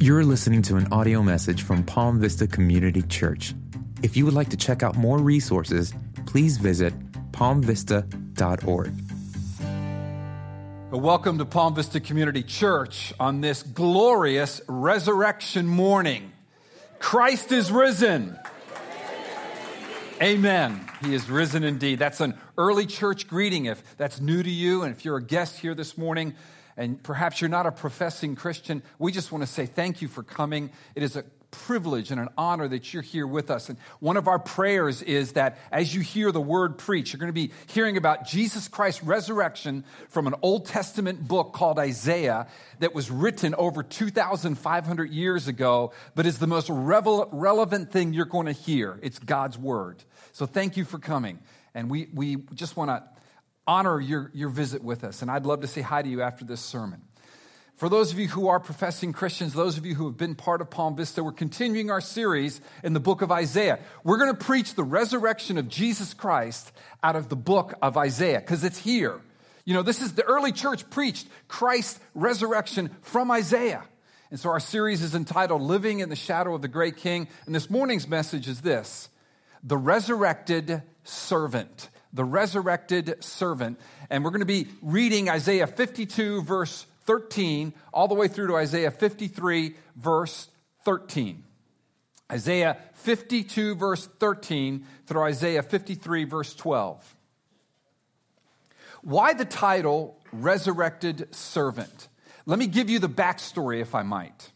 You're listening to an audio message from Palm Vista Community Church. If you would like to check out more resources, please visit palmvista.org. Welcome to Palm Vista Community Church on this glorious resurrection morning. Christ is risen. Amen. He is risen indeed. That's an early church greeting if that's new to you. And if you're a guest here this morning and perhaps you're not a professing Christian, we just want to say thank you for coming. It is a privilege and an honor that you're here with us. And one of our prayers is that as you hear the word preached, you're going to be hearing about Jesus Christ's resurrection from an Old Testament book called Isaiah that was written over 2,500 years ago, but is the most revel- relevant thing you're going to hear. It's God's word. So thank you for coming. And we, we just want to honor your, your visit with us. And I'd love to say hi to you after this sermon. For those of you who are professing Christians, those of you who have been part of Palm Vista, we're continuing our series in the book of Isaiah. We're going to preach the resurrection of Jesus Christ out of the book of Isaiah because it's here. You know, this is the early church preached Christ's resurrection from Isaiah. And so our series is entitled Living in the Shadow of the Great King. And this morning's message is this the resurrected servant. The resurrected servant. And we're going to be reading Isaiah 52, verse 13, all the way through to Isaiah 53, verse 13. Isaiah 52, verse 13, through Isaiah 53, verse 12. Why the title Resurrected Servant? Let me give you the backstory, if I might,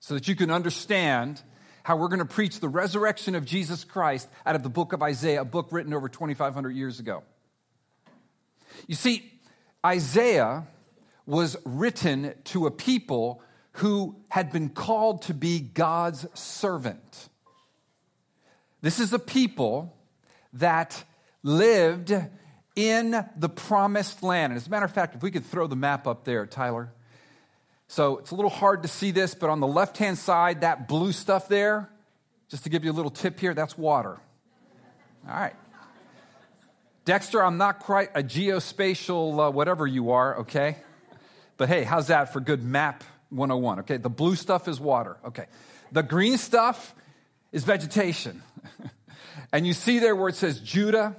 so that you can understand how we're going to preach the resurrection of Jesus Christ out of the book of Isaiah, a book written over 2,500 years ago. You see, Isaiah was written to a people who had been called to be God's servant. This is a people that lived in the promised land. And as a matter of fact, if we could throw the map up there, Tyler. So it's a little hard to see this, but on the left hand side, that blue stuff there, just to give you a little tip here, that's water. All right. Dexter, I'm not quite a geospatial uh, whatever you are, okay? But hey, how's that for good map 101? Okay, the blue stuff is water. Okay. The green stuff is vegetation. and you see there where it says Judah,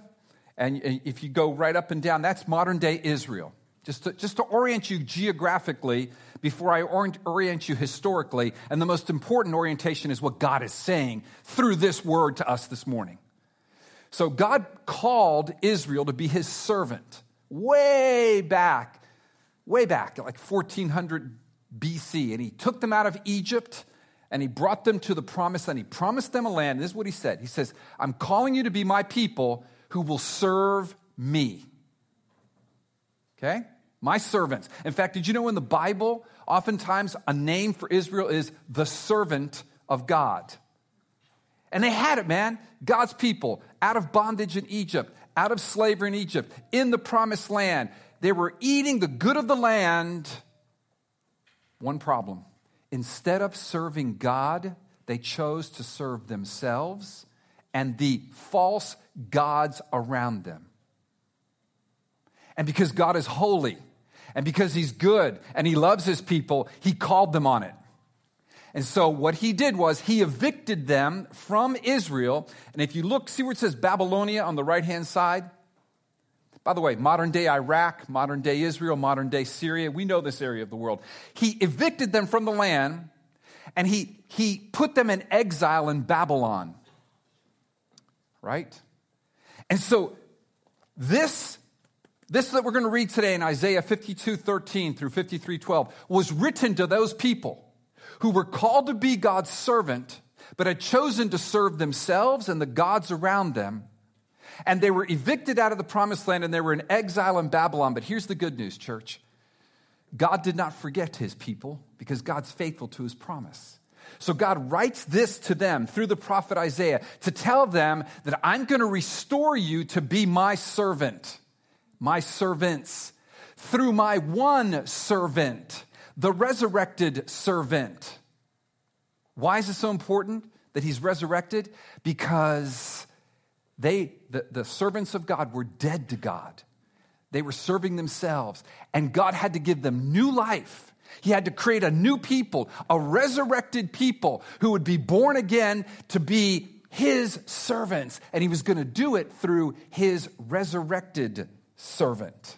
and if you go right up and down, that's modern day Israel. Just to, just to orient you geographically before I orient, you historically. And the most important orientation is what God is saying through this word to us this morning. So God called Israel to be his servant way back, way back, like 1400 BC. And he took them out of Egypt and he brought them to the promised land. He promised them a land. This is what he said He says, I'm calling you to be my people who will serve me. Okay? My servants. In fact, did you know in the Bible, oftentimes a name for Israel is the servant of God? And they had it, man. God's people out of bondage in Egypt, out of slavery in Egypt, in the promised land. They were eating the good of the land. One problem. Instead of serving God, they chose to serve themselves and the false gods around them. And because God is holy, and because he's good and he loves his people, he called them on it. And so what he did was he evicted them from Israel. And if you look, see where it says Babylonia on the right hand side? By the way, modern day Iraq, modern day Israel, modern day Syria, we know this area of the world. He evicted them from the land and he, he put them in exile in Babylon. Right? And so this this that we're going to read today in Isaiah 52 13 through 53 12 was written to those people who were called to be God's servant, but had chosen to serve themselves and the gods around them. And they were evicted out of the promised land and they were in exile in Babylon. But here's the good news, church God did not forget his people because God's faithful to his promise. So God writes this to them through the prophet Isaiah to tell them that I'm going to restore you to be my servant my servants, through my one servant, the resurrected servant. Why is it so important that he's resurrected? Because they, the, the servants of God, were dead to God. They were serving themselves, and God had to give them new life. He had to create a new people, a resurrected people who would be born again to be his servants. And he was going to do it through his resurrected servant.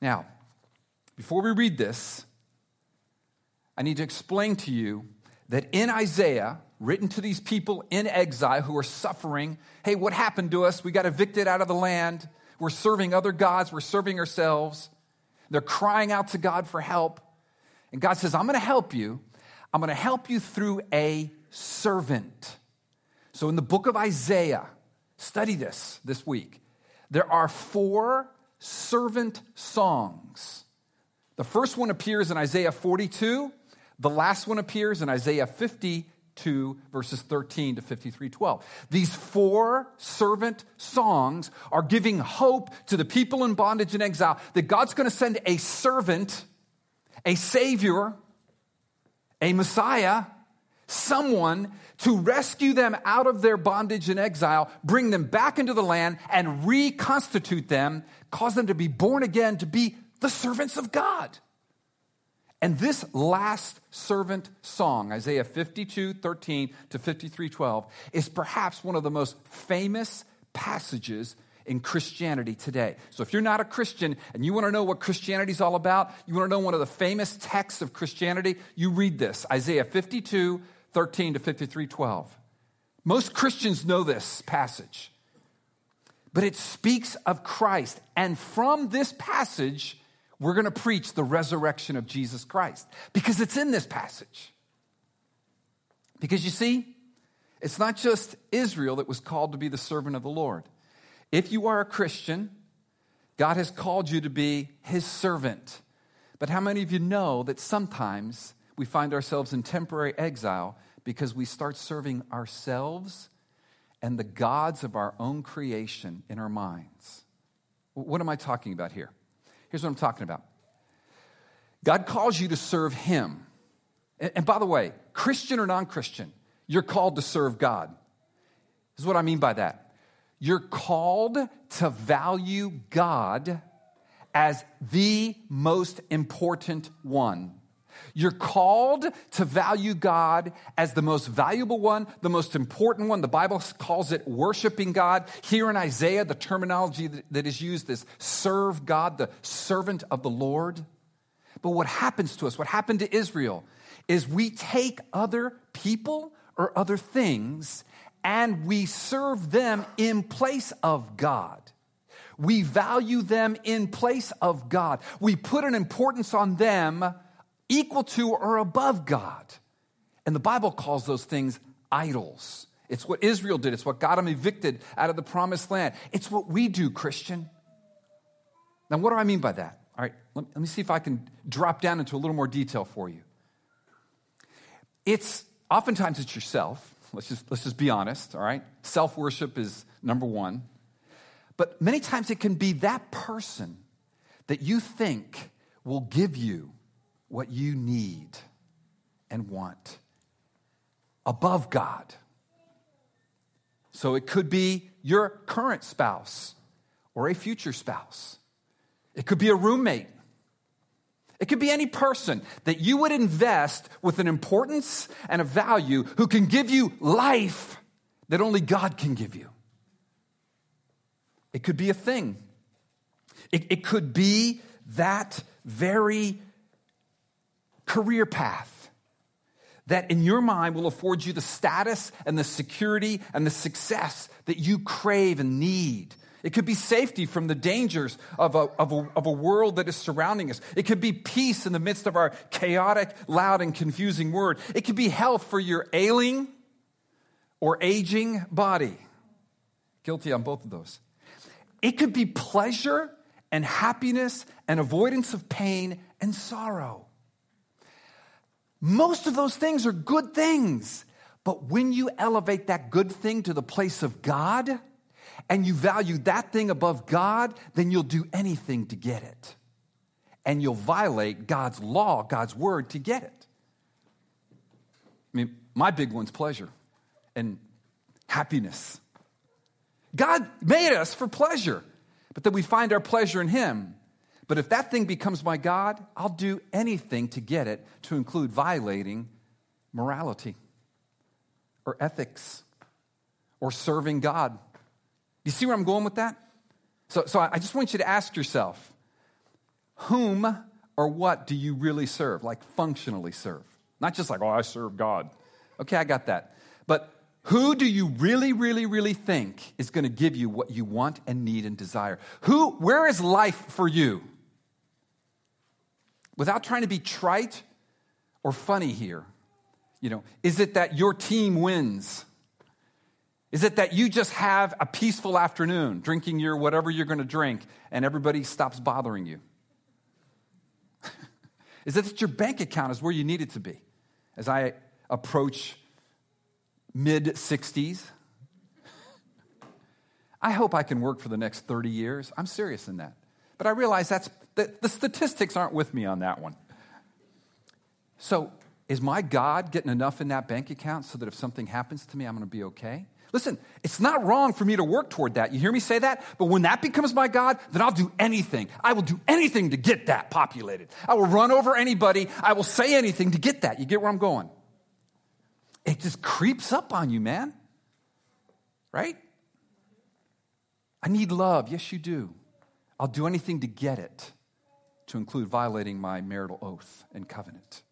Now, before we read this, I need to explain to you that in Isaiah, written to these people in exile who are suffering, hey, what happened to us? We got evicted out of the land. We're serving other gods. We're serving ourselves. They're crying out to God for help. And God says, I'm going to help you. I'm going to help you through a servant. So in the book of Isaiah, study this this week. There are four servant songs. The first one appears in Isaiah 42. The last one appears in Isaiah 52, verses 13 to 53, 12. These four servant songs are giving hope to the people in bondage and exile that God's going to send a servant, a savior, a Messiah, someone to rescue them out of their bondage and exile, bring them back into the land, and reconstitute them, cause them to be born again, to be the servants of God. And this last servant song, Isaiah 52, 13 to 53, 12, is perhaps one of the most famous passages in Christianity today. So if you're not a Christian and you want to know what Christianity is all about, you want to know one of the famous texts of Christianity, you read this Isaiah 52, 13 to 53, 12. Most Christians know this passage, but it speaks of Christ. And from this passage, we're going to preach the resurrection of Jesus Christ because it's in this passage. Because you see, it's not just Israel that was called to be the servant of the Lord. If you are a Christian, God has called you to be his servant. But how many of you know that sometimes we find ourselves in temporary exile because we start serving ourselves and the gods of our own creation in our minds? What am I talking about here? Here's what I'm talking about God calls you to serve Him. And, by the way, Christian or non Christian, you're called to serve God. This is what I mean by that. You're called to value God as the most important one. You're called to value God as the most valuable one, the most important one. The Bible calls it worshiping God. Here in Isaiah, the terminology that is used is serve God, the servant of the Lord. But what happens to us, what happened to Israel, is we take other people or other things and we serve them in place of God. We value them in place of God. We put an importance on them equal to or above God. And the Bible calls those things idols. It's what Israel did, it's what got them evicted out of the promised land. It's what we do, Christian. Now, what do I mean by that? All right, let, me see if I can drop down into a little more detail for you. It's oftentimes it's yourself. Let's just, let's just be honest, all right? Self worship is number one. But many times it can be that person that you think will give you what you need and want above God. So it could be your current spouse or a future spouse. It could be a roommate. It could be any person that you would invest with an importance and a value who can give you life that only God can give you. It could be a thing. It, it could be that very career path that in your mind will afford you the status and the security and the success that you crave and need. It could be safety from the dangers of a, of, a, of a world that is surrounding us. It could be peace in the midst of our chaotic, loud, and confusing world. It could be health for your ailing or aging body. Guilty on both of those. It could be pleasure and happiness and avoidance of pain and sorrow. Most of those things are good things. But when you elevate that good thing to the place of God and you value that thing above God, then you'll do anything to get it. And you'll violate God's law, God's word to get it. I mean, my big one's pleasure and happiness. God made us for pleasure, but that we find our pleasure in Him. But if that thing becomes my God, I'll do anything to get it to include violating morality or ethics or serving God. You see where I'm going with that? So, so I just want you to ask yourself whom or what do you really serve? Like functionally serve. Not just like, oh, I serve God. Okay, I got that. But who do you really, really, really think is going to give you what you want and need and desire? Who, where is life for you? Without trying to be trite or funny here, you know, is it that your team wins? Is it that you just have a peaceful afternoon drinking your whatever you're going to drink and everybody stops bothering you? is it that your bank account is where you need it to be? As I approach mid 60s, I hope I can work for the next 30 years. I'm serious in that. But I realize that's the, the statistics aren't with me on that one. So, is my God getting enough in that bank account so that if something happens to me, I'm going to be okay? Listen, it's not wrong for me to work toward that. You hear me say that? But when that becomes my God, then I'll do anything. I will do anything to get that populated. I will run over anybody. I will say anything to get that. You get where I'm going? It just creeps up on you, man. Right? I need love. Yes, you do. I'll do anything to get it, to include violating my marital oath and covenant.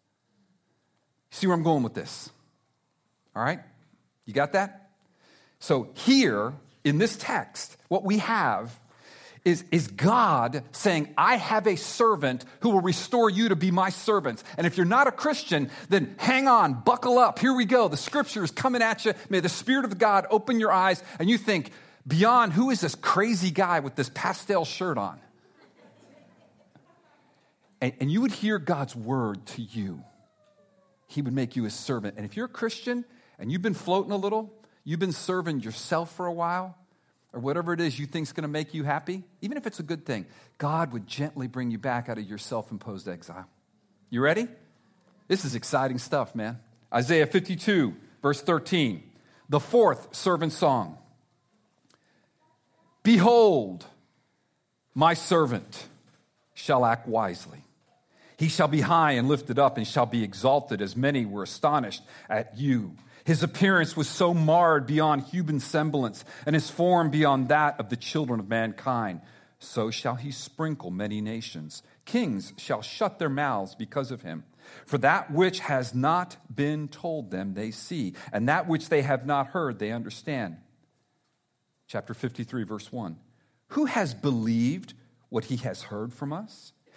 See where I'm going with this? All right? You got that? So, here in this text, what we have is, is God saying, I have a servant who will restore you to be my servant. And if you're not a Christian, then hang on, buckle up. Here we go. The scripture is coming at you. May the Spirit of God open your eyes, and you think, beyond who is this crazy guy with this pastel shirt on? And, and you would hear God's word to you. He would make you his servant. And if you're a Christian and you've been floating a little, you've been serving yourself for a while, or whatever it is you think is going to make you happy, even if it's a good thing, God would gently bring you back out of your self imposed exile. You ready? This is exciting stuff, man. Isaiah 52, verse 13, the fourth servant song. Behold, my servant shall act wisely. He shall be high and lifted up and shall be exalted, as many were astonished at you. His appearance was so marred beyond human semblance, and his form beyond that of the children of mankind. So shall he sprinkle many nations. Kings shall shut their mouths because of him. For that which has not been told them, they see, and that which they have not heard, they understand. Chapter 53, verse 1. Who has believed what he has heard from us?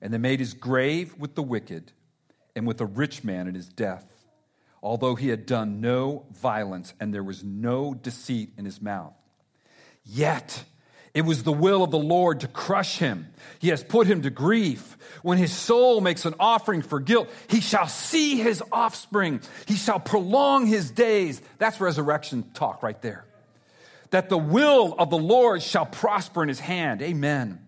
And they made his grave with the wicked and with a rich man in his death although he had done no violence and there was no deceit in his mouth. Yet it was the will of the Lord to crush him. He has put him to grief. When his soul makes an offering for guilt, he shall see his offspring. He shall prolong his days. That's resurrection talk right there. That the will of the Lord shall prosper in his hand. Amen.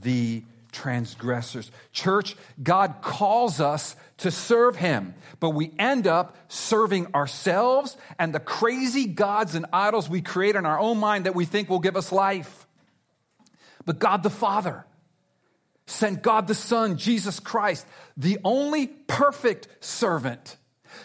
the transgressors. Church, God calls us to serve Him, but we end up serving ourselves and the crazy gods and idols we create in our own mind that we think will give us life. But God the Father sent God the Son, Jesus Christ, the only perfect servant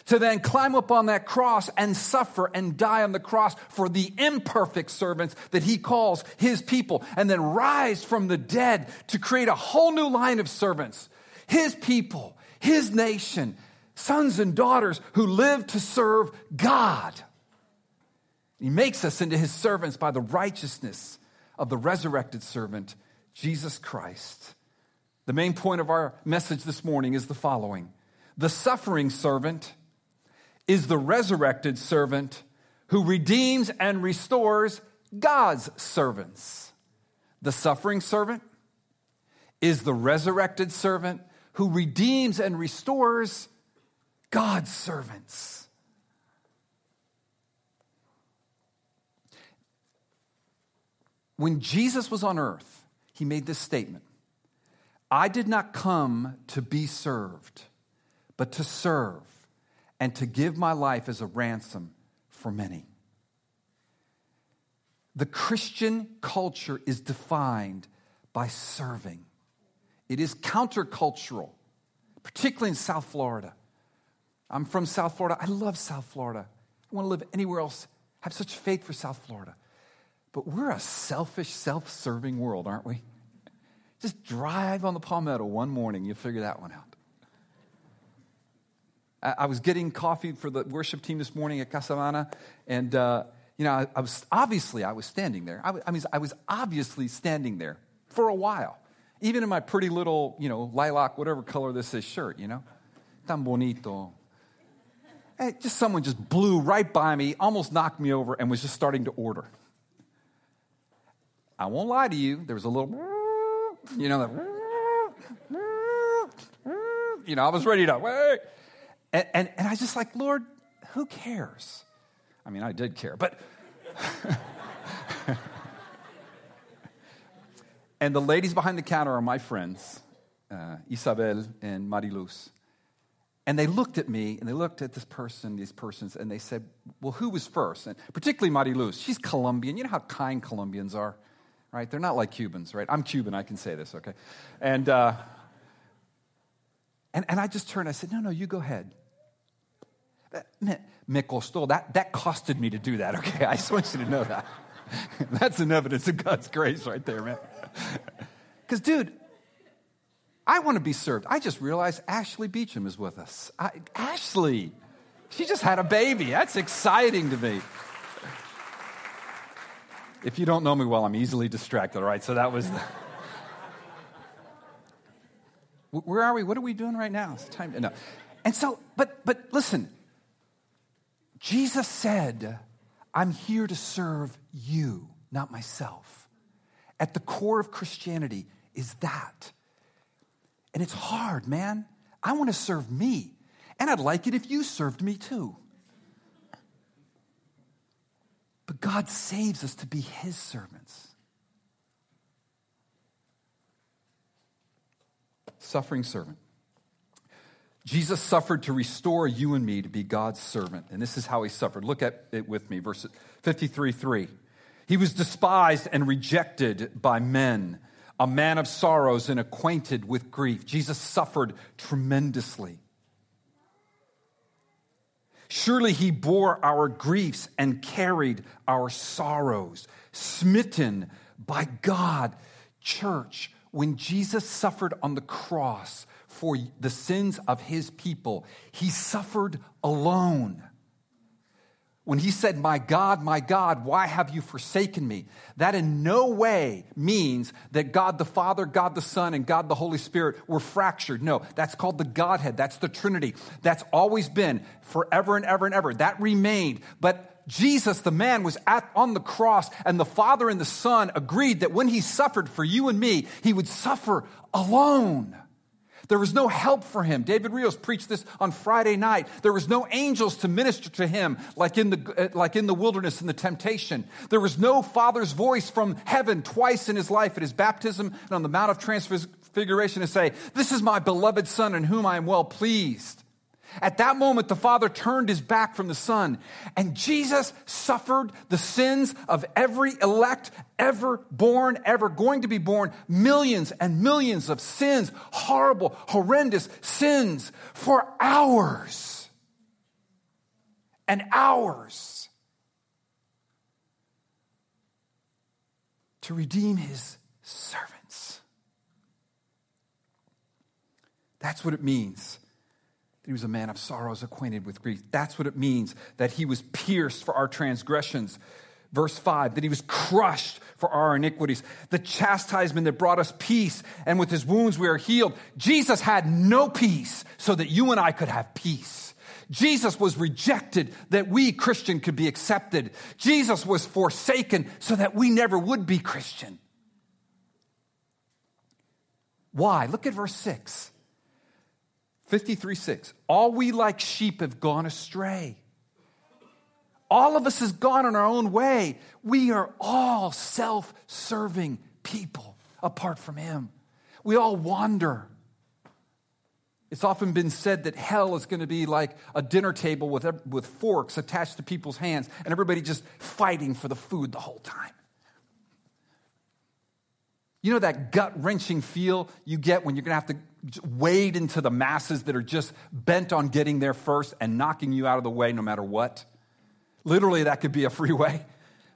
to then climb up on that cross and suffer and die on the cross for the imperfect servants that he calls his people, and then rise from the dead to create a whole new line of servants, his people, his nation, sons and daughters who live to serve God. He makes us into his servants by the righteousness of the resurrected servant, Jesus Christ. The main point of our message this morning is the following The suffering servant is the resurrected servant who redeems and restores God's servants. The suffering servant is the resurrected servant who redeems and restores God's servants. When Jesus was on earth, he made this statement I did not come to be served, but to serve and to give my life as a ransom for many. The Christian culture is defined by serving. It is countercultural, particularly in South Florida. I'm from South Florida. I love South Florida. I want to live anywhere else. I have such faith for South Florida. But we're a selfish, self serving world, aren't we? Just drive on the Palmetto one morning, you'll figure that one out. I was getting coffee for the worship team this morning at Casamana, and uh, you know, I, I, was obviously I was standing there. I, I mean, I was obviously standing there for a while, even in my pretty little, you know, lilac, whatever color this is shirt. You know, tan bonito. And just someone just blew right by me, almost knocked me over, and was just starting to order. I won't lie to you. There was a little, you know, that, you know, I was ready to wait. And, and, and I was just like, Lord, who cares? I mean, I did care, but. and the ladies behind the counter are my friends, uh, Isabel and Mariluz. And they looked at me and they looked at this person, these persons, and they said, Well, who was first? And particularly Mariluz. She's Colombian. You know how kind Colombians are, right? They're not like Cubans, right? I'm Cuban, I can say this, okay? And, uh, and, and I just turned, I said, No, no, you go ahead. Me stole. That, that costed me to do that, okay? I just want you to know that. That's an evidence of God's grace right there, man. Because, dude, I want to be served. I just realized Ashley Beecham is with us. I, Ashley, she just had a baby. That's exciting to me. If you don't know me well, I'm easily distracted, all right? So that was the. Where are we? What are we doing right now? It's time. No. And so, but but listen, Jesus said, I'm here to serve you, not myself. At the core of Christianity is that. And it's hard, man. I want to serve me. And I'd like it if you served me too. But God saves us to be his servants. Suffering servant. Jesus suffered to restore you and me to be God's servant. And this is how he suffered. Look at it with me, verse 53 3. He was despised and rejected by men, a man of sorrows and acquainted with grief. Jesus suffered tremendously. Surely he bore our griefs and carried our sorrows, smitten by God. Church, when Jesus suffered on the cross, for the sins of his people. He suffered alone. when he said, My God, my God, why have you forsaken me? That in no way means that God the Father, God the Son, and God the Holy Spirit were fractured. No, that's called the Godhead. That's the Trinity. That's always been forever and ever and ever. That remained. But Jesus, the man, was at, on the cross, and the Father and the Son agreed that when he suffered for you and me, he would suffer alone. There was no help for him. David Rios preached this on Friday night. There was no angels to minister to him like in the, like in the wilderness in the temptation. There was no father's voice from heaven twice in his life at his baptism and on the Mount of Transfiguration to say, This is my beloved son in whom I am well pleased. At that moment, the Father turned his back from the Son, and Jesus suffered the sins of every elect ever born, ever going to be born, millions and millions of sins, horrible, horrendous sins for hours and hours to redeem his servants. That's what it means he was a man of sorrows, acquainted with grief. That's what it means that he was pierced for our transgressions. Verse 5 that he was crushed for our iniquities, the chastisement that brought us peace, and with his wounds we are healed. Jesus had no peace so that you and I could have peace. Jesus was rejected that we, Christian, could be accepted. Jesus was forsaken so that we never would be Christian. Why? Look at verse 6. 53 6. All we like sheep have gone astray. All of us has gone on our own way. We are all self serving people apart from Him. We all wander. It's often been said that hell is going to be like a dinner table with, with forks attached to people's hands and everybody just fighting for the food the whole time. You know that gut wrenching feel you get when you're going to have to wade into the masses that are just bent on getting there first and knocking you out of the way no matter what? Literally, that could be a freeway.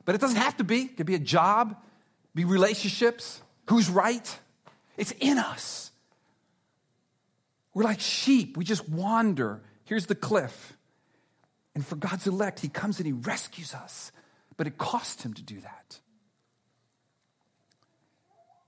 But it doesn't have to be. It could be a job, be relationships. Who's right? It's in us. We're like sheep. We just wander. Here's the cliff. And for God's elect, He comes and He rescues us. But it cost Him to do that.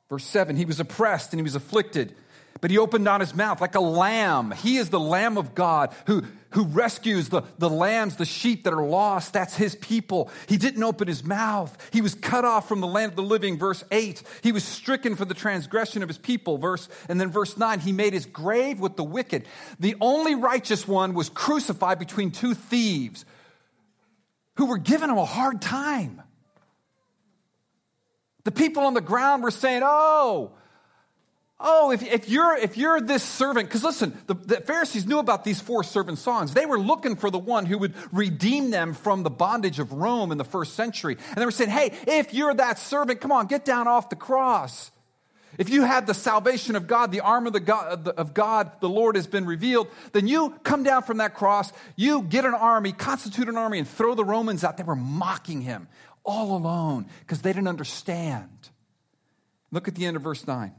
Verse 7 He was oppressed and he was afflicted, but he opened not his mouth like a lamb. He is the Lamb of God who, who rescues the, the lambs, the sheep that are lost. That's his people. He didn't open his mouth. He was cut off from the land of the living. Verse 8. He was stricken for the transgression of his people. Verse, and then verse 9. He made his grave with the wicked. The only righteous one was crucified between two thieves who were giving him a hard time. The people on the ground were saying, Oh, oh, if, if, you're, if you're this servant, because listen, the, the Pharisees knew about these four servant songs. They were looking for the one who would redeem them from the bondage of Rome in the first century. And they were saying, Hey, if you're that servant, come on, get down off the cross. If you have the salvation of God, the arm of, the God, of God, the Lord has been revealed, then you come down from that cross, you get an army, constitute an army, and throw the Romans out. They were mocking him all alone because they didn't understand. Look at the end of verse 9.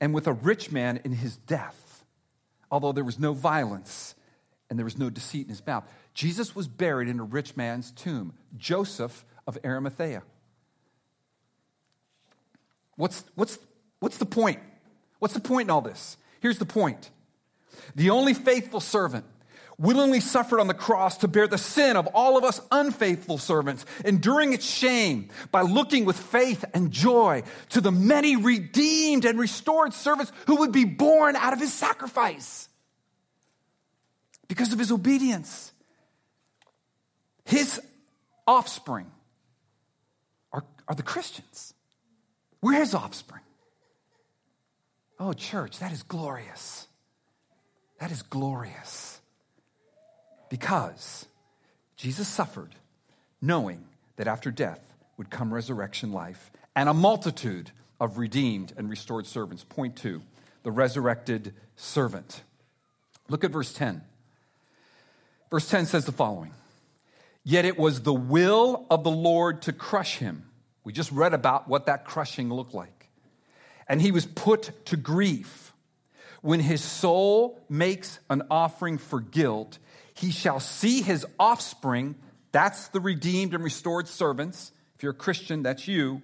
And with a rich man in his death, although there was no violence and there was no deceit in his mouth, Jesus was buried in a rich man's tomb, Joseph of Arimathea. What's, what's, what's the point? What's the point in all this? Here's the point the only faithful servant willingly suffered on the cross to bear the sin of all of us unfaithful servants, enduring its shame by looking with faith and joy to the many redeemed and restored servants who would be born out of his sacrifice because of his obedience. His offspring are, are the Christians. We're his offspring. Oh, church, that is glorious. That is glorious. Because Jesus suffered knowing that after death would come resurrection life and a multitude of redeemed and restored servants. Point two, the resurrected servant. Look at verse 10. Verse 10 says the following Yet it was the will of the Lord to crush him. We just read about what that crushing looked like. And he was put to grief. When his soul makes an offering for guilt, he shall see his offspring That's the redeemed and restored servants. If you're a Christian, that's you.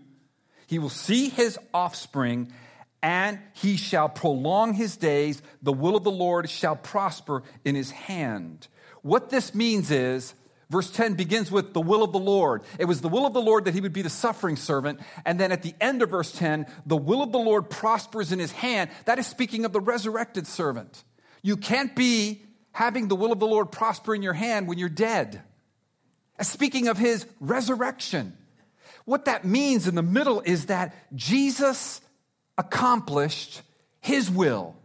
He will see his offspring and he shall prolong his days. The will of the Lord shall prosper in his hand. What this means is, verse 10 begins with the will of the Lord. It was the will of the Lord that he would be the suffering servant. And then at the end of verse 10, the will of the Lord prospers in his hand. That is speaking of the resurrected servant. You can't be having the will of the Lord prosper in your hand when you're dead. Speaking of his resurrection, what that means in the middle is that Jesus accomplished his will,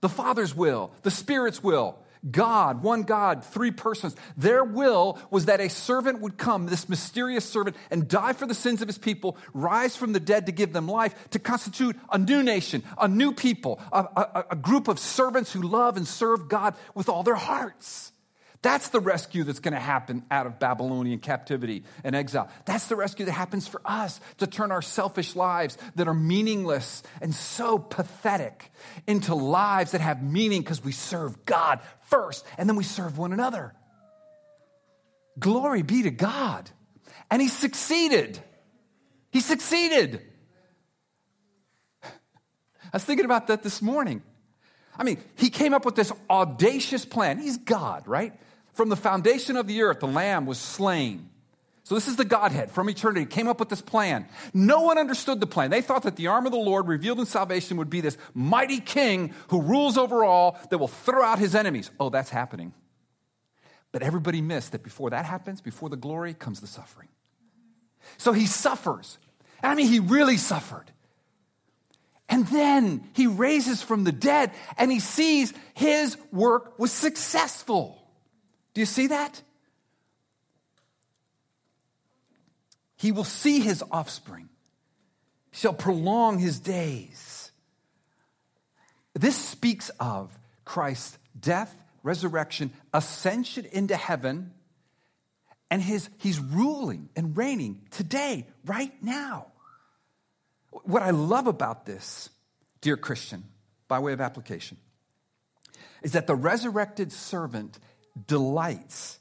the Father's will, the Spirit's will. God, one God, three persons. Their will was that a servant would come, this mysterious servant, and die for the sins of his people, rise from the dead to give them life, to constitute a new nation, a new people, a, a, a group of servants who love and serve God with all their hearts. That's the rescue that's going to happen out of Babylonian captivity and exile. That's the rescue that happens for us to turn our selfish lives that are meaningless and so pathetic into lives that have meaning because we serve God first and then we serve one another. Glory be to God. And he succeeded. He succeeded. I was thinking about that this morning. I mean, he came up with this audacious plan. He's God, right? From the foundation of the earth, the Lamb was slain. So, this is the Godhead from eternity, came up with this plan. No one understood the plan. They thought that the arm of the Lord revealed in salvation would be this mighty king who rules over all that will throw out his enemies. Oh, that's happening. But everybody missed that before that happens, before the glory, comes the suffering. So he suffers. I mean, he really suffered. And then he raises from the dead and he sees his work was successful. Do you see that? He will see his offspring, shall prolong his days. This speaks of Christ's death, resurrection, ascension into heaven, and his, he's ruling and reigning today, right now. What I love about this, dear Christian, by way of application, is that the resurrected servant delights,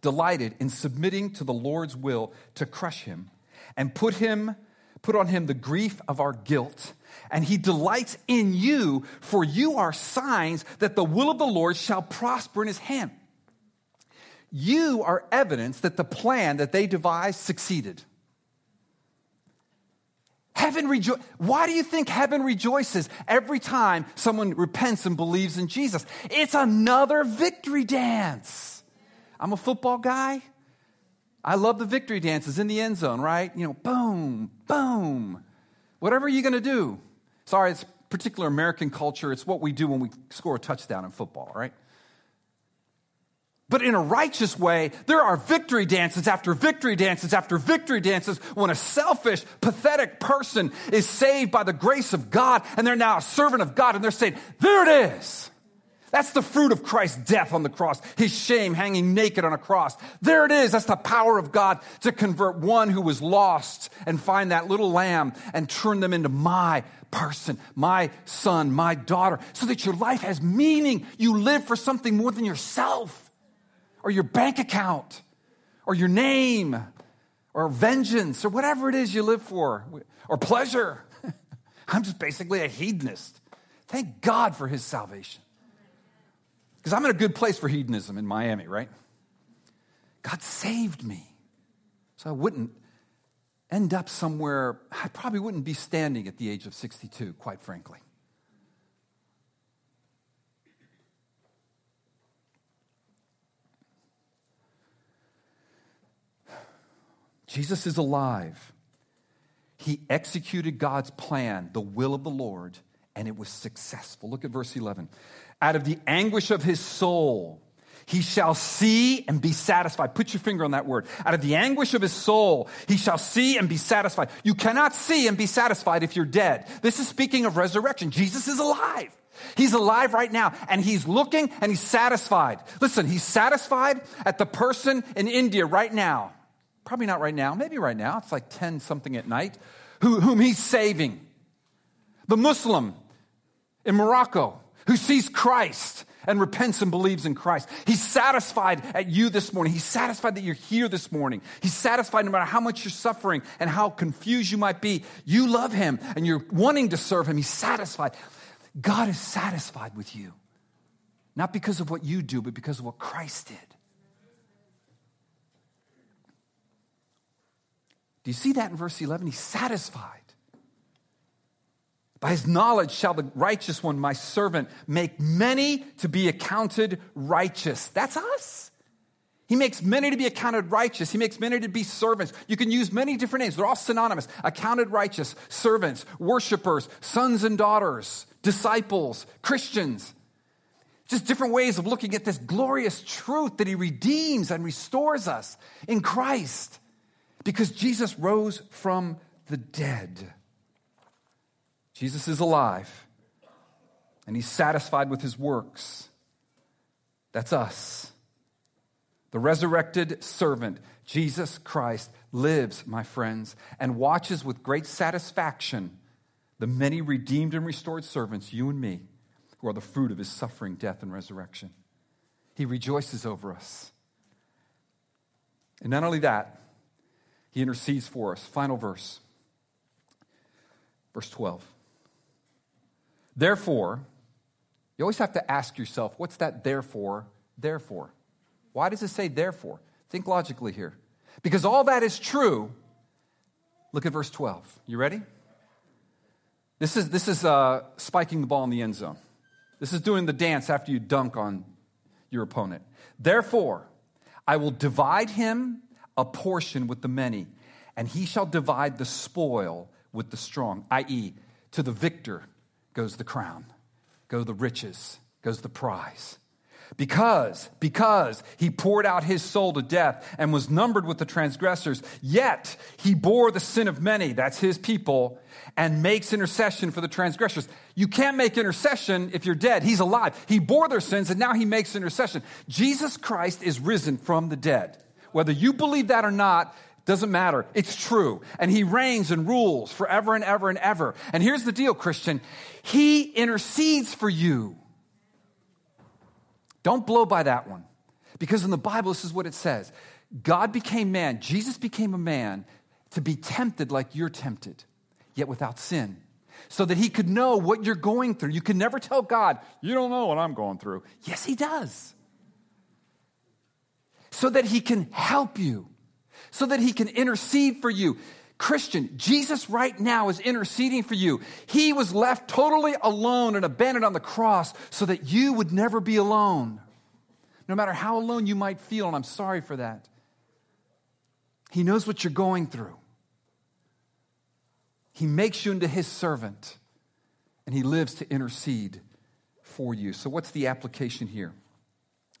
delighted in submitting to the Lord's will to crush him and put him, put on him the grief of our guilt. And he delights in you, for you are signs that the will of the Lord shall prosper in his hand. You are evidence that the plan that they devised succeeded. Heaven rejoices. Why do you think heaven rejoices every time someone repents and believes in Jesus? It's another victory dance. I'm a football guy. I love the victory dances in the end zone, right? You know, boom, boom. Whatever you're going to do. Sorry, it's particular American culture. It's what we do when we score a touchdown in football, right? But in a righteous way, there are victory dances after victory dances after victory dances when a selfish, pathetic person is saved by the grace of God and they're now a servant of God and they're saying, There it is. That's the fruit of Christ's death on the cross, his shame hanging naked on a cross. There it is. That's the power of God to convert one who was lost and find that little lamb and turn them into my person, my son, my daughter, so that your life has meaning. You live for something more than yourself or your bank account or your name or vengeance or whatever it is you live for or pleasure. I'm just basically a hedonist. Thank God for his salvation. Because I'm in a good place for hedonism in Miami, right? God saved me. So I wouldn't end up somewhere, I probably wouldn't be standing at the age of 62, quite frankly. Jesus is alive. He executed God's plan, the will of the Lord, and it was successful. Look at verse 11. Out of the anguish of his soul, he shall see and be satisfied. Put your finger on that word. Out of the anguish of his soul, he shall see and be satisfied. You cannot see and be satisfied if you're dead. This is speaking of resurrection. Jesus is alive. He's alive right now and he's looking and he's satisfied. Listen, he's satisfied at the person in India right now probably not right now, maybe right now, it's like 10 something at night, who, whom he's saving. The Muslim in Morocco who sees Christ and repents and believes in Christ. He's satisfied at you this morning. He's satisfied that you're here this morning. He's satisfied no matter how much you're suffering and how confused you might be. You love him and you're wanting to serve him. He's satisfied. God is satisfied with you. Not because of what you do, but because of what Christ did. Do you see that in verse 11? He's satisfied. By his knowledge shall the righteous one, my servant, make many to be accounted righteous. That's us. He makes many to be accounted righteous. He makes many to be servants. You can use many different names. They're all synonymous. Accounted righteous, servants, worshipers, sons and daughters, disciples, Christians. Just different ways of looking at this glorious truth that he redeems and restores us in Christ because Jesus rose from the dead. Jesus is alive and he's satisfied with his works. That's us. The resurrected servant, Jesus Christ, lives, my friends, and watches with great satisfaction the many redeemed and restored servants, you and me, who are the fruit of his suffering, death, and resurrection. He rejoices over us. And not only that, he intercedes for us. Final verse, verse 12. Therefore, you always have to ask yourself, what's that therefore, therefore? Why does it say therefore? Think logically here. Because all that is true. Look at verse 12. You ready? This is, this is uh, spiking the ball in the end zone. This is doing the dance after you dunk on your opponent. Therefore, I will divide him a portion with the many, and he shall divide the spoil with the strong, i.e., to the victor goes the crown, go the riches, goes the prize. Because, because he poured out his soul to death and was numbered with the transgressors, yet he bore the sin of many, that's his people, and makes intercession for the transgressors. You can't make intercession if you're dead. He's alive. He bore their sins and now he makes intercession. Jesus Christ is risen from the dead. Whether you believe that or not, doesn't matter. It's true. And he reigns and rules forever and ever and ever. And here's the deal, Christian. He intercedes for you. Don't blow by that one. Because in the Bible, this is what it says God became man, Jesus became a man to be tempted like you're tempted, yet without sin. So that he could know what you're going through. You can never tell God, you don't know what I'm going through. Yes, he does. So that he can help you so that he can intercede for you. Christian, Jesus right now is interceding for you. He was left totally alone and abandoned on the cross so that you would never be alone. No matter how alone you might feel, and I'm sorry for that. He knows what you're going through. He makes you into his servant, and he lives to intercede for you. So, what's the application here?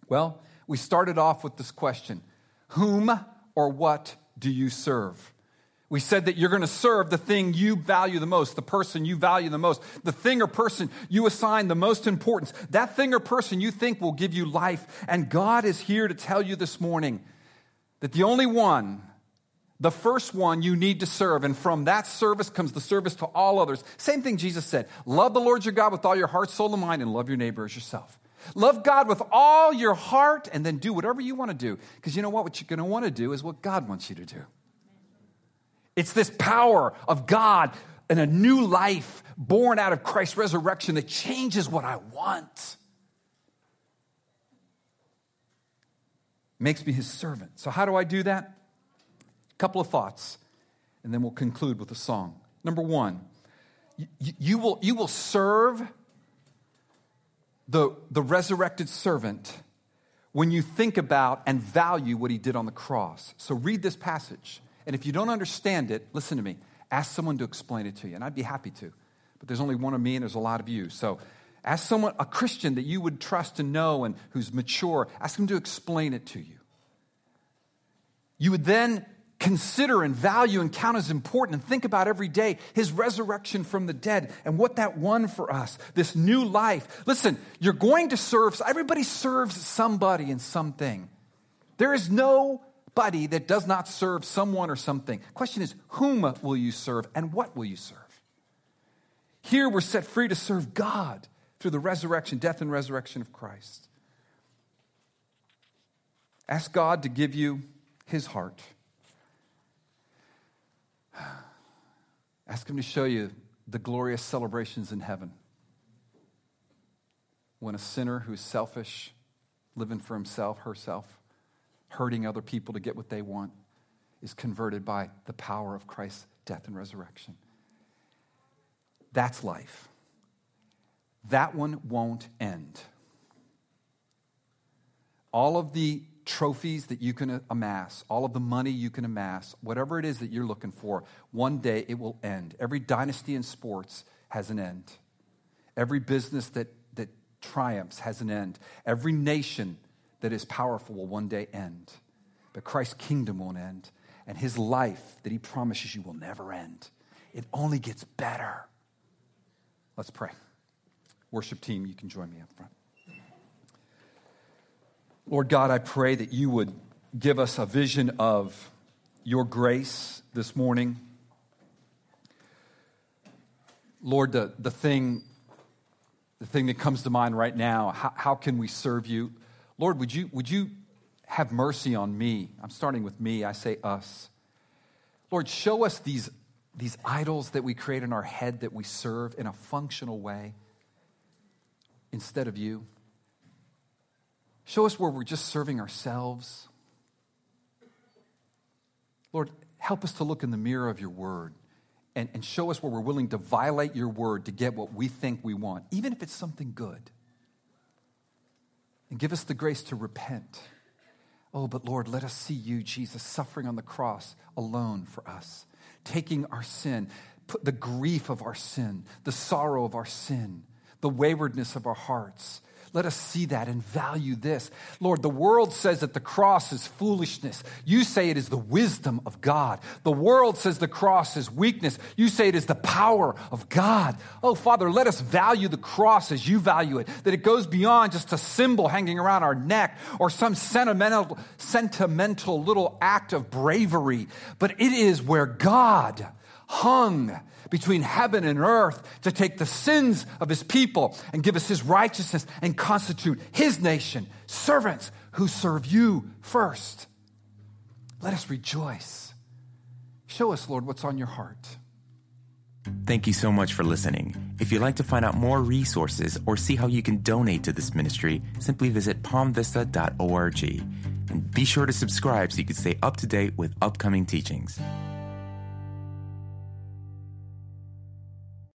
Well, we started off with this question Whom or what do you serve? We said that you're going to serve the thing you value the most, the person you value the most, the thing or person you assign the most importance, that thing or person you think will give you life. And God is here to tell you this morning that the only one, the first one you need to serve, and from that service comes the service to all others. Same thing Jesus said love the Lord your God with all your heart, soul, and mind, and love your neighbor as yourself. Love God with all your heart and then do whatever you want to do. Because you know what? What you're going to want to do is what God wants you to do. It's this power of God and a new life born out of Christ's resurrection that changes what I want. Makes me his servant. So, how do I do that? A couple of thoughts, and then we'll conclude with a song. Number one, you, you will, you will serve the, the resurrected servant when you think about and value what he did on the cross. So read this passage. And if you don't understand it, listen to me. Ask someone to explain it to you. And I'd be happy to. But there's only one of me and there's a lot of you. So ask someone, a Christian that you would trust to know and who's mature, ask them to explain it to you. You would then consider and value and count as important and think about every day his resurrection from the dead and what that won for us, this new life. Listen, you're going to serve, everybody serves somebody and something. There is nobody that does not serve someone or something. Question is, whom will you serve and what will you serve? Here we're set free to serve God through the resurrection, death, and resurrection of Christ. Ask God to give you his heart. Ask him to show you the glorious celebrations in heaven when a sinner who's selfish, living for himself, herself, hurting other people to get what they want, is converted by the power of Christ's death and resurrection. That's life. That one won't end. All of the trophies that you can amass, all of the money you can amass, whatever it is that you're looking for, one day it will end. Every dynasty in sports has an end. Every business that that triumphs has an end. Every nation that is powerful will one day end. But Christ's kingdom won't end. And his life that he promises you will never end. It only gets better. Let's pray. Worship team, you can join me up front. Lord God, I pray that you would give us a vision of your grace this morning. Lord, the, the thing the thing that comes to mind right now how, how can we serve you? Lord, would you, would you have mercy on me? I'm starting with me, I say us. Lord, show us these, these idols that we create in our head that we serve in a functional way instead of you. Show us where we're just serving ourselves. Lord, help us to look in the mirror of your word and, and show us where we're willing to violate your word to get what we think we want, even if it's something good. And give us the grace to repent. Oh, but Lord, let us see you, Jesus, suffering on the cross alone for us, taking our sin, put the grief of our sin, the sorrow of our sin, the waywardness of our hearts, let us see that and value this. Lord, the world says that the cross is foolishness. You say it is the wisdom of God. The world says the cross is weakness. You say it is the power of God. Oh, Father, let us value the cross as you value it, that it goes beyond just a symbol hanging around our neck or some sentimental, sentimental little act of bravery, but it is where God hung between heaven and earth to take the sins of his people and give us his righteousness and constitute his nation, servants who serve you first. Let us rejoice. Show us, Lord, what's on your heart. Thank you so much for listening. If you'd like to find out more resources or see how you can donate to this ministry, simply visit palmvista.org. And be sure to subscribe so you can stay up to date with upcoming teachings.